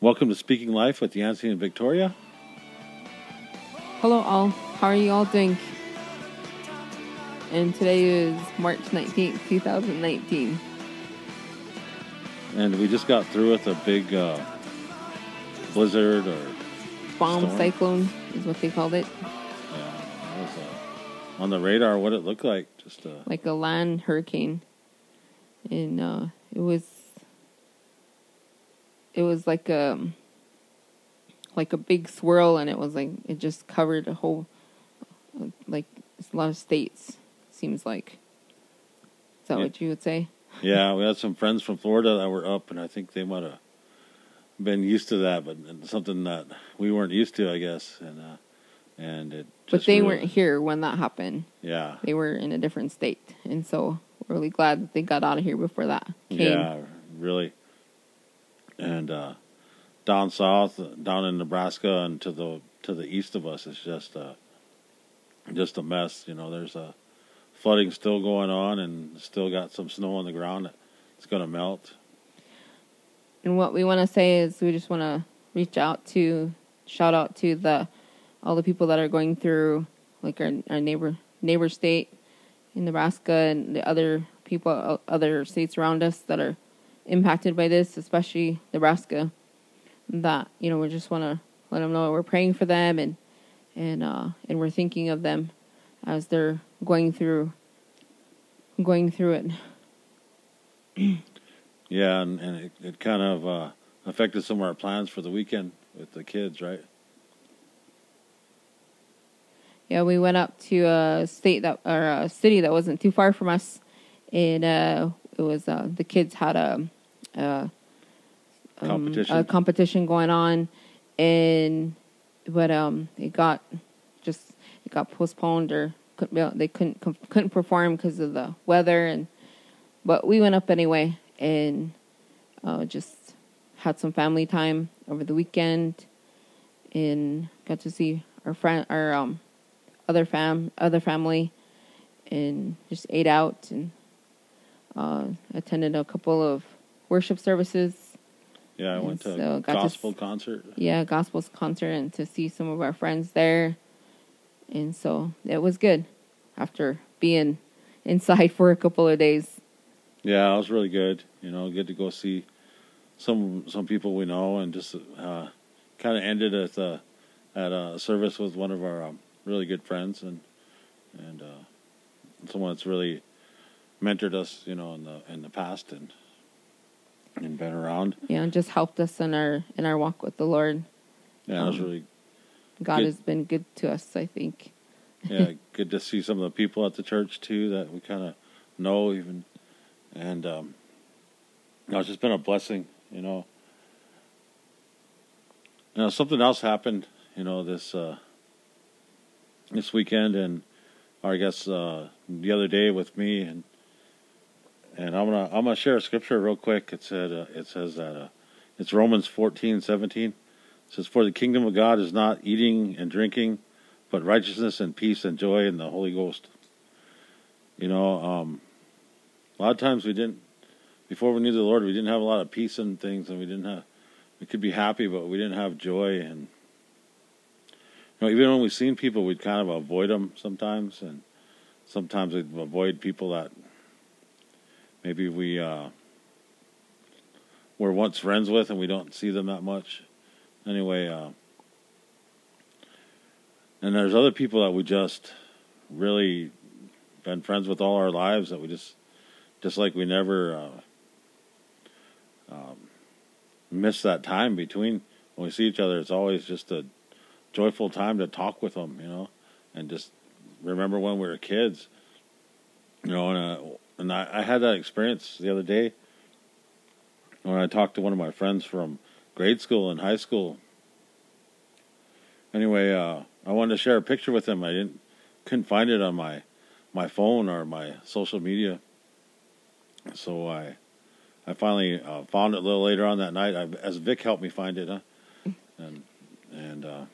Welcome to Speaking Life with Yancy and Victoria. Hello, all. How are you all doing? And today is March 19th, 2019. And we just got through with a big uh, blizzard or Bomb Storm. cyclone is what they called it. yeah, that was uh, on the radar. What it looked like, just uh, Like a land hurricane. And uh, it was. It was like a. Like a big swirl, and it was like. It just covered a whole. Like, a lot of states, seems like. Is that Yeah. what you would say? yeah. We had some friends from Florida that were up, and I think they might have been used to that, but something that we weren't used to, I guess. And uh, and it. But they really- weren't here when that happened. Yeah, they were in a different state, and so we're really glad that they got out of here before that came. Yeah, really. And uh, down south, down in Nebraska, and to the to the east of us, it's just uh, just a mess. You know, there's a flooding still going on, and still got some snow on the ground. It's going to melt. And what we want to say is we just want to reach out to, shout out to the all the people that are going through, like our our neighbor neighbor state in Nebraska and the other people, other states around us that are impacted by this, especially Nebraska. That you know, we just want to let them know we're praying for them and and uh, and we're thinking of them as they're going through going through it. Yeah, and, and it, it kind of uh, affected some of our plans for the weekend with the kids, right? Yeah, we went up to a state that or a city that wasn't too far from us, and uh, it was uh, the kids had a, a um, Competition. a competition going on, and but um it got just it got postponed or couldn't they couldn't couldn't perform because of the weather and but we went up anyway and uh, just had some family time over the weekend and got to see our friend our um other fam other family and just ate out and uh, attended a couple of worship services Yeah, I And went to so to gospel s- concert. yeah, gospels concert and to see some of our friends there. And so it was good after being inside for a couple of days. Yeah, it was really good. You know, good to go see some some people we know, and just uh, kind of ended at a at a service with one of our um, really good friends, and and uh, someone that's really mentored us, you know, in the in the past, and and been around. Yeah, and just helped us in our in our walk with the Lord. Yeah, it was Um, really God Good. has been good to us, I think. yeah good to see some of the people at the church too that we kind of know even, and um, no, it's just been a blessing, you know. You know, something else happened, you know, this uh, this weekend, and or I guess uh, the other day with me, and and I'm gonna I'm gonna share a scripture real quick. It said uh, it says that uh, it's Romans fourteen seventeen. It says, "For the kingdom of God is not eating and drinking, but righteousness and peace and joy in the Holy Ghost." You know, um, a lot of times we didn't before we knew the Lord, we didn't have a lot of peace and things, and we didn't have we could be happy, but we didn't have joy. And you know, even when we've seen people, we'd kind of avoid them sometimes, and sometimes we'd avoid people that maybe we uh, were once friends with, and we don't see them that much. Anyway, uh, and there's other people that we just really been friends with all our lives that we just just like we never uh, um, miss that time between when we see each other. It's always just a joyful time to talk with them, you know, and just remember when we were kids, you know. And uh, and I, I had that experience the other day when I talked to one of my friends from grade school and high school. Anyway, uh, I wanted to share a picture with him. I didn't couldn't find it on my my phone or my social media. So I I finally uh, found it a little later on that night. I, as Vic helped me find it, huh? And and uh,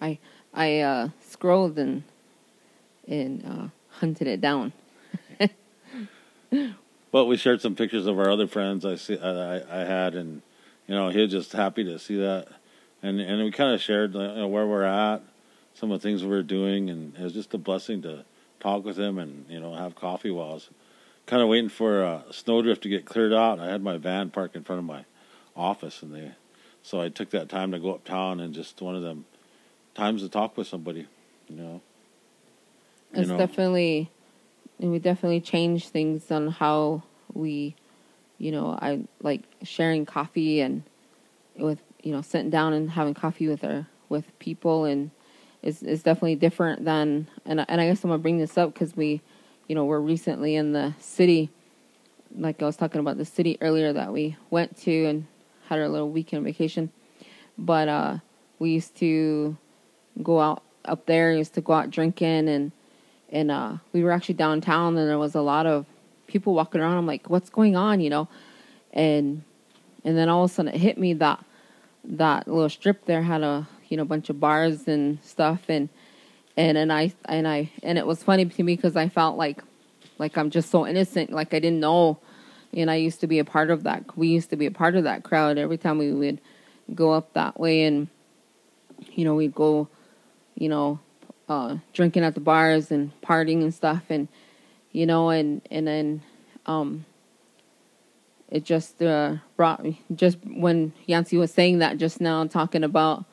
I I uh, scrolled and and uh, hunted it down. But we shared some pictures of our other friends I see uh, I, I had and you know, he was just happy to see that, and and we kind of shared you know, where we're at, some of the things we were doing, and it was just a blessing to talk with him and you know have coffee while I was kind of waiting for a snowdrift to get cleared out. I had my van parked in front of my office, and they, so I took that time to go uptown and just one of them times to talk with somebody, you know. You it's know. definitely, we definitely changed things on how we, you know, I like sharing coffee and with you know sitting down and having coffee with our with people and is is definitely different than and and I guess I'm gonna bring this up because we, you know, we're recently in the city, like I was talking about the city earlier that we went to and had our little weekend vacation, but uh, we used to go out up there. Used to go out drinking and and uh, we were actually downtown and there was a lot of people walking around. I'm like, what's going on, you know, and and then all of a sudden it hit me that that little strip there had a you know, bunch of bars and stuff, and and and I and I and it was funny to me because I felt like like I'm just so innocent, like I didn't know, and I used to be a part of that. We used to be a part of that crowd every time we would go up that way, and you know, we'd go, you know, uh, drinking at the bars and partying and stuff, and you know, and and then um, it just uh, brought me just when Yancy was saying that just now, talking about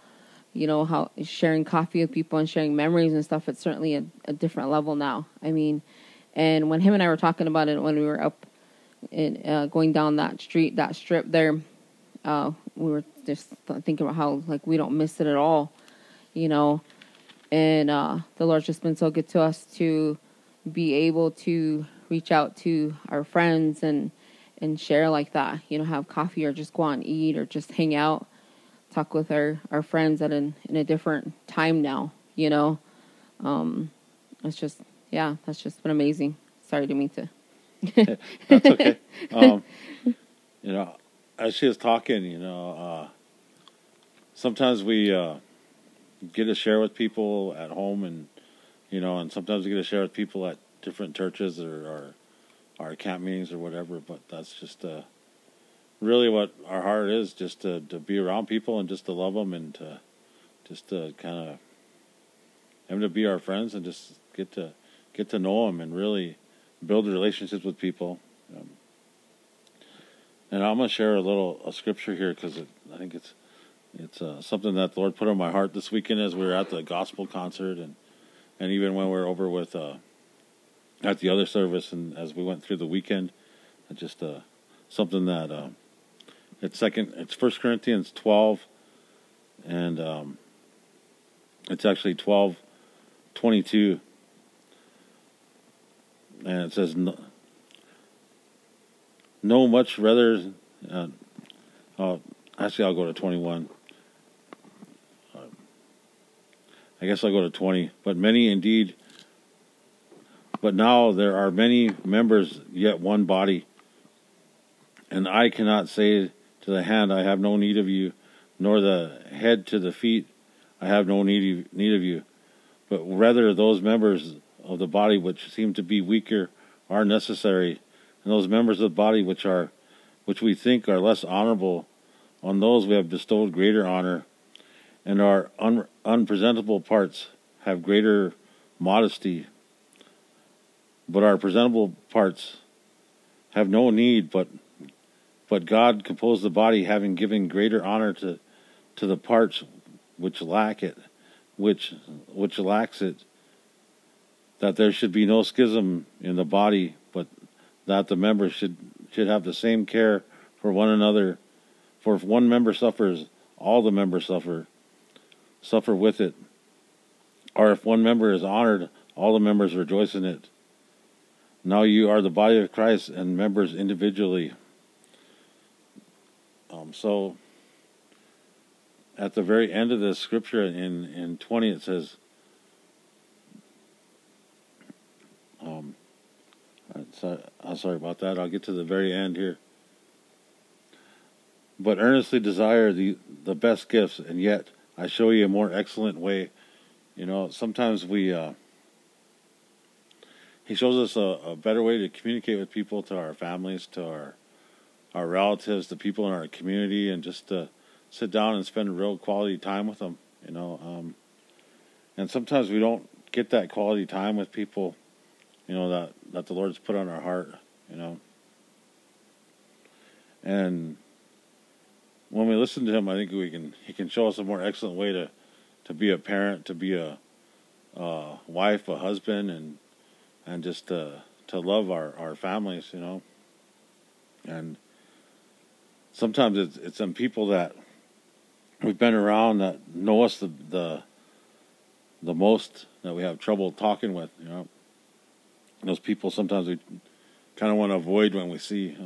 you know how sharing coffee with people and sharing memories and stuff it's certainly a, a, different level now. I mean and when him and i were talking about it when we were up in uh, going down that street that strip there uh, we were just thinking about how like we don't miss it at all you know and uh, the lord's just been so good to us to be able to reach out to our friends and and share like that you know have coffee or just go out and eat or just hang out talk with our, our friends at an, in a different time now, you know. Um, it's just, yeah, that's just been amazing. Sorry to mean to. that's okay. Um, you know, as she was talking, you know, uh, sometimes we uh, get to share with people at home, and you know, and sometimes we get to share with people at different churches or, or our camp meetings or whatever. But that's just uh, really what our heart is just to, to be around people and just to love them and to just to kind of them to be our friends and just get to get to know them and really build relationships with people. Um, and I'm gonna share a little a scripture here because I think it's it's uh, something that the Lord put on my heart this weekend as we were at the gospel concert and and even when we were over with uh, at the other service and as we went through the weekend, just uh, something that um, it's second. It's First Corinthians twelve, and um, it's actually twelve twenty two, and it says no, no much rather. Uh, uh, actually, I'll go to twenty one. Uh, I guess I'll go to twenty. But many indeed. But now there are many members, yet one body. And I cannot say to the hand, I have no need of you, nor the head to the feet, I have no need of, need of you. But rather those members of the body which seem to be weaker are necessary, and those members of the body which are which we think are less honorable, on those we have bestowed greater honor, and our un, unpresentable parts have greater modesty. But our presentable parts have no need, but but God composed the body, having given greater honor to to the parts which lack it, which which lacks it, that there should be no schism in the body, but that the members should should have the same care for one another. For if one member suffers, all the members suffer, suffer with it. Or if one member is honored, all the members rejoice in it. Now you are the body of Christ and members individually. Um, so at the very end of this scripture in, in 20, it says, um, I'm sorry about that. I'll get to the very end here. But earnestly desire the, the best gifts, and yet I show you a more excellent way. You know, sometimes we, uh, he shows us a, a better way to communicate with people, to our families, to our our relatives, the people in our community, and just to sit down and spend real quality time with them. You know, um, and sometimes we don't get that quality time with people. You know that that the Lord's put on our heart. You know, and when we listen to Him, I think we can He can show us a more excellent way to to be a parent, to be a, a wife, a husband, and and just to to love our our families. You know, and sometimes it's it's some people that we've been around that know us the the the most that we have trouble talking with. You know, those people sometimes we kind of want to avoid when we see.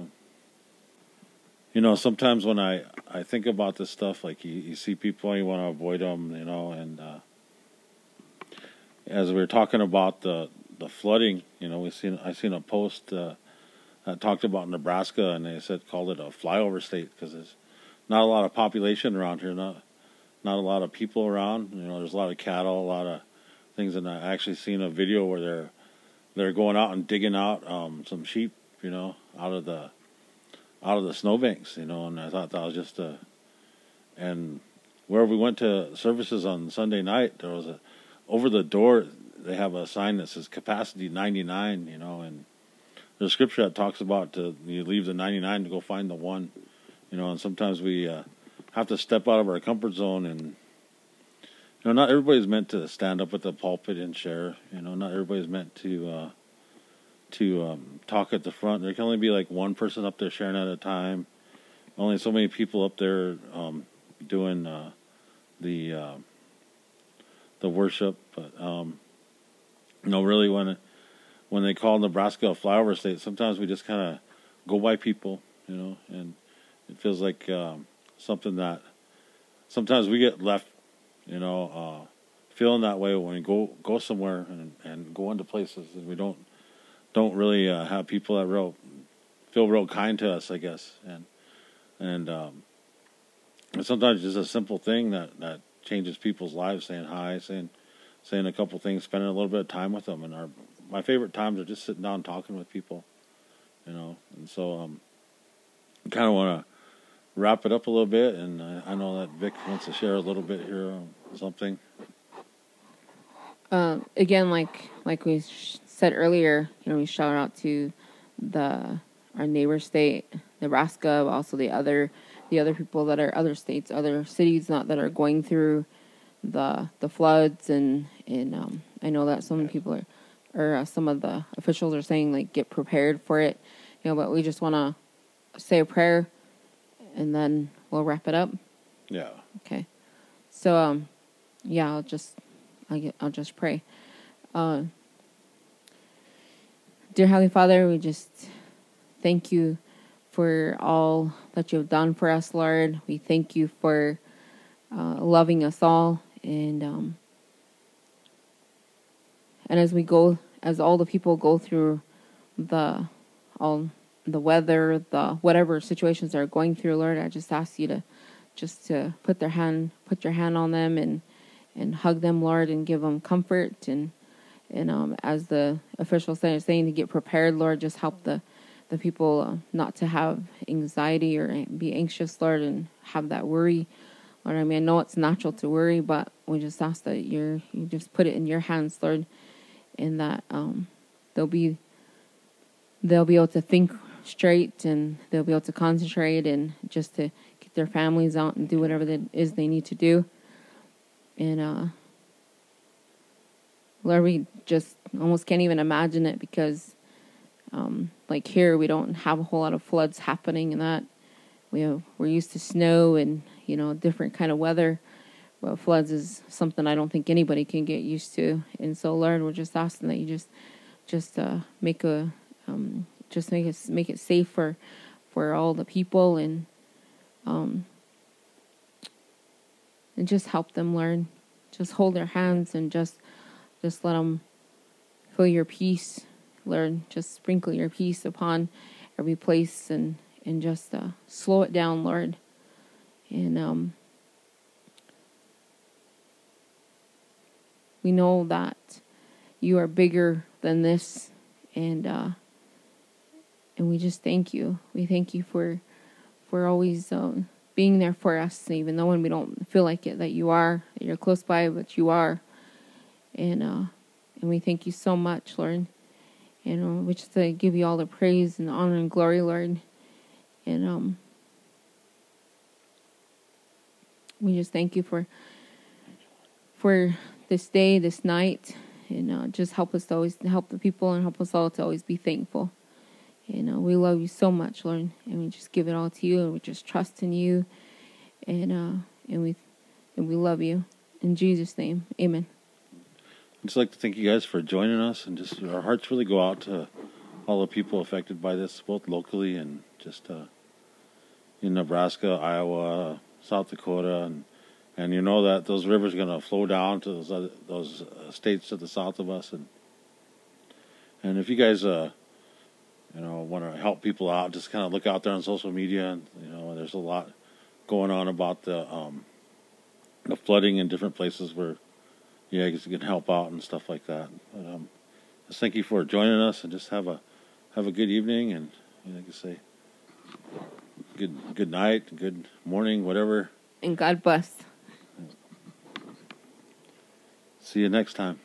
You know, sometimes when I I think about this stuff, like you, you see people and you want to avoid them. You know, and uh, as we were talking about the the flooding, you know, we seen I seen a post. Uh, that talked about Nebraska, and they said called it a flyover state because there's not a lot of population around here, not not a lot of people around. You know, there's a lot of cattle, a lot of things, and I actually seen a video where they're they're going out and digging out um, some sheep, you know, out of the out of the snowbanks, you know, and I thought that was just a and where we went to services on Sunday night, there was a over the door they have a sign that says capacity 99, you know, and there's scripture that talks about to you leave the 99 to go find the one, you know, and sometimes we uh, have to step out of our comfort zone and you know not everybody's meant to stand up at the pulpit and share you know not everybody's meant to uh, to um, talk at the front. There can only be like one person up there sharing at a time. Only so many people up there um, doing uh, the uh, the worship. But um, you know really when when they call Nebraska a flyover state sometimes we just kind of go by people you know? And it feels like um, something that sometimes we get left, you know, uh, feeling that way when we go go somewhere and, and go into places and we don't don't really uh, have people that real feel real kind to us, I guess, and and um, sometimes just a simple thing that that changes people's lives, saying hi, saying saying a couple things, spending a little bit of time with them, and our my favorite times are just sitting down talking with people, you know, and so um, kind of want to wrap it up a little bit, and I, I know that Vic wants to share a little bit here something. Uh, again, like like we sh- said earlier, you know, we shout out to the our neighbor state, Nebraska, but also the other the other people that are other states, other cities, not that are going through the the floods, and and um, I know that some people are, or uh, some of the officials are saying like get prepared for it, you know, but we just want to say a prayer and then we'll wrap it up. Yeah. Okay. So um, yeah, I'll just I'll, get, I'll just pray. Uh, dear Heavenly Father, we just thank you for all that you have done for us, Lord. We thank you for uh, loving us all, and um, and as we go, as all the people go through the all the weather, the whatever situations they're going through, Lord, I just ask you to just to put their hand, put your hand on them and and hug them, Lord, and give them comfort and and um, as the official saying, saying to get prepared, Lord, just help the the people uh, not to have anxiety or be anxious, Lord, and have that worry. Lord, I mean, I know it's natural to worry, but we just ask that you're you just put it in your hands, Lord, and that um, they'll be they'll be able to think straight and they'll be able to concentrate and just to get their families out and do whatever it is they need to do. And uh, Lord, we just almost can't even imagine it because, um, like here, we don't have a whole lot of floods happening and that. We have, we're used to snow and you know different kind of weather. But floods is something I don't think anybody can get used to. And so, Lord, we're just asking that you just just uh, make a um, just make it make it safe for for all the people and um and just help them learn just hold their hands and just just let them feel your peace learn just sprinkle your peace upon every place and and just uh, slow it down lord and um we know that you are bigger than this and uh and we just thank you. We thank you for for always uh, being there for us, even though when we don't feel like it, that you are, that you're close by, but you are. And uh, and we thank you so much, Lord. And uh, we just uh, give you all the praise and honor and glory, Lord. And um, we just thank you for for this day, this night, and uh, just help us to always help the people and help us all to always be thankful. And uh, we love you so much, Lord, and we just give it all to you, and we just trust in you, and uh, and we and we love you in Jesus' name, Amen. I'd just like to thank you guys for joining us, and just our hearts really go out to all the people affected by this, both locally and just uh, in Nebraska, Iowa, South Dakota, and and you know that those rivers are going to flow down to those other, those uh, states to the south of us, and and if you guys uh you know want to help people out, just kind of look out there on social media, and you know there's a lot going on about the um the flooding in different places where yeah, I guess you can help out and stuff like that. But um, just thank you for joining us, and just have a have a good evening, and you know, like I say, good good night, good morning, whatever. And God bless. See you next time.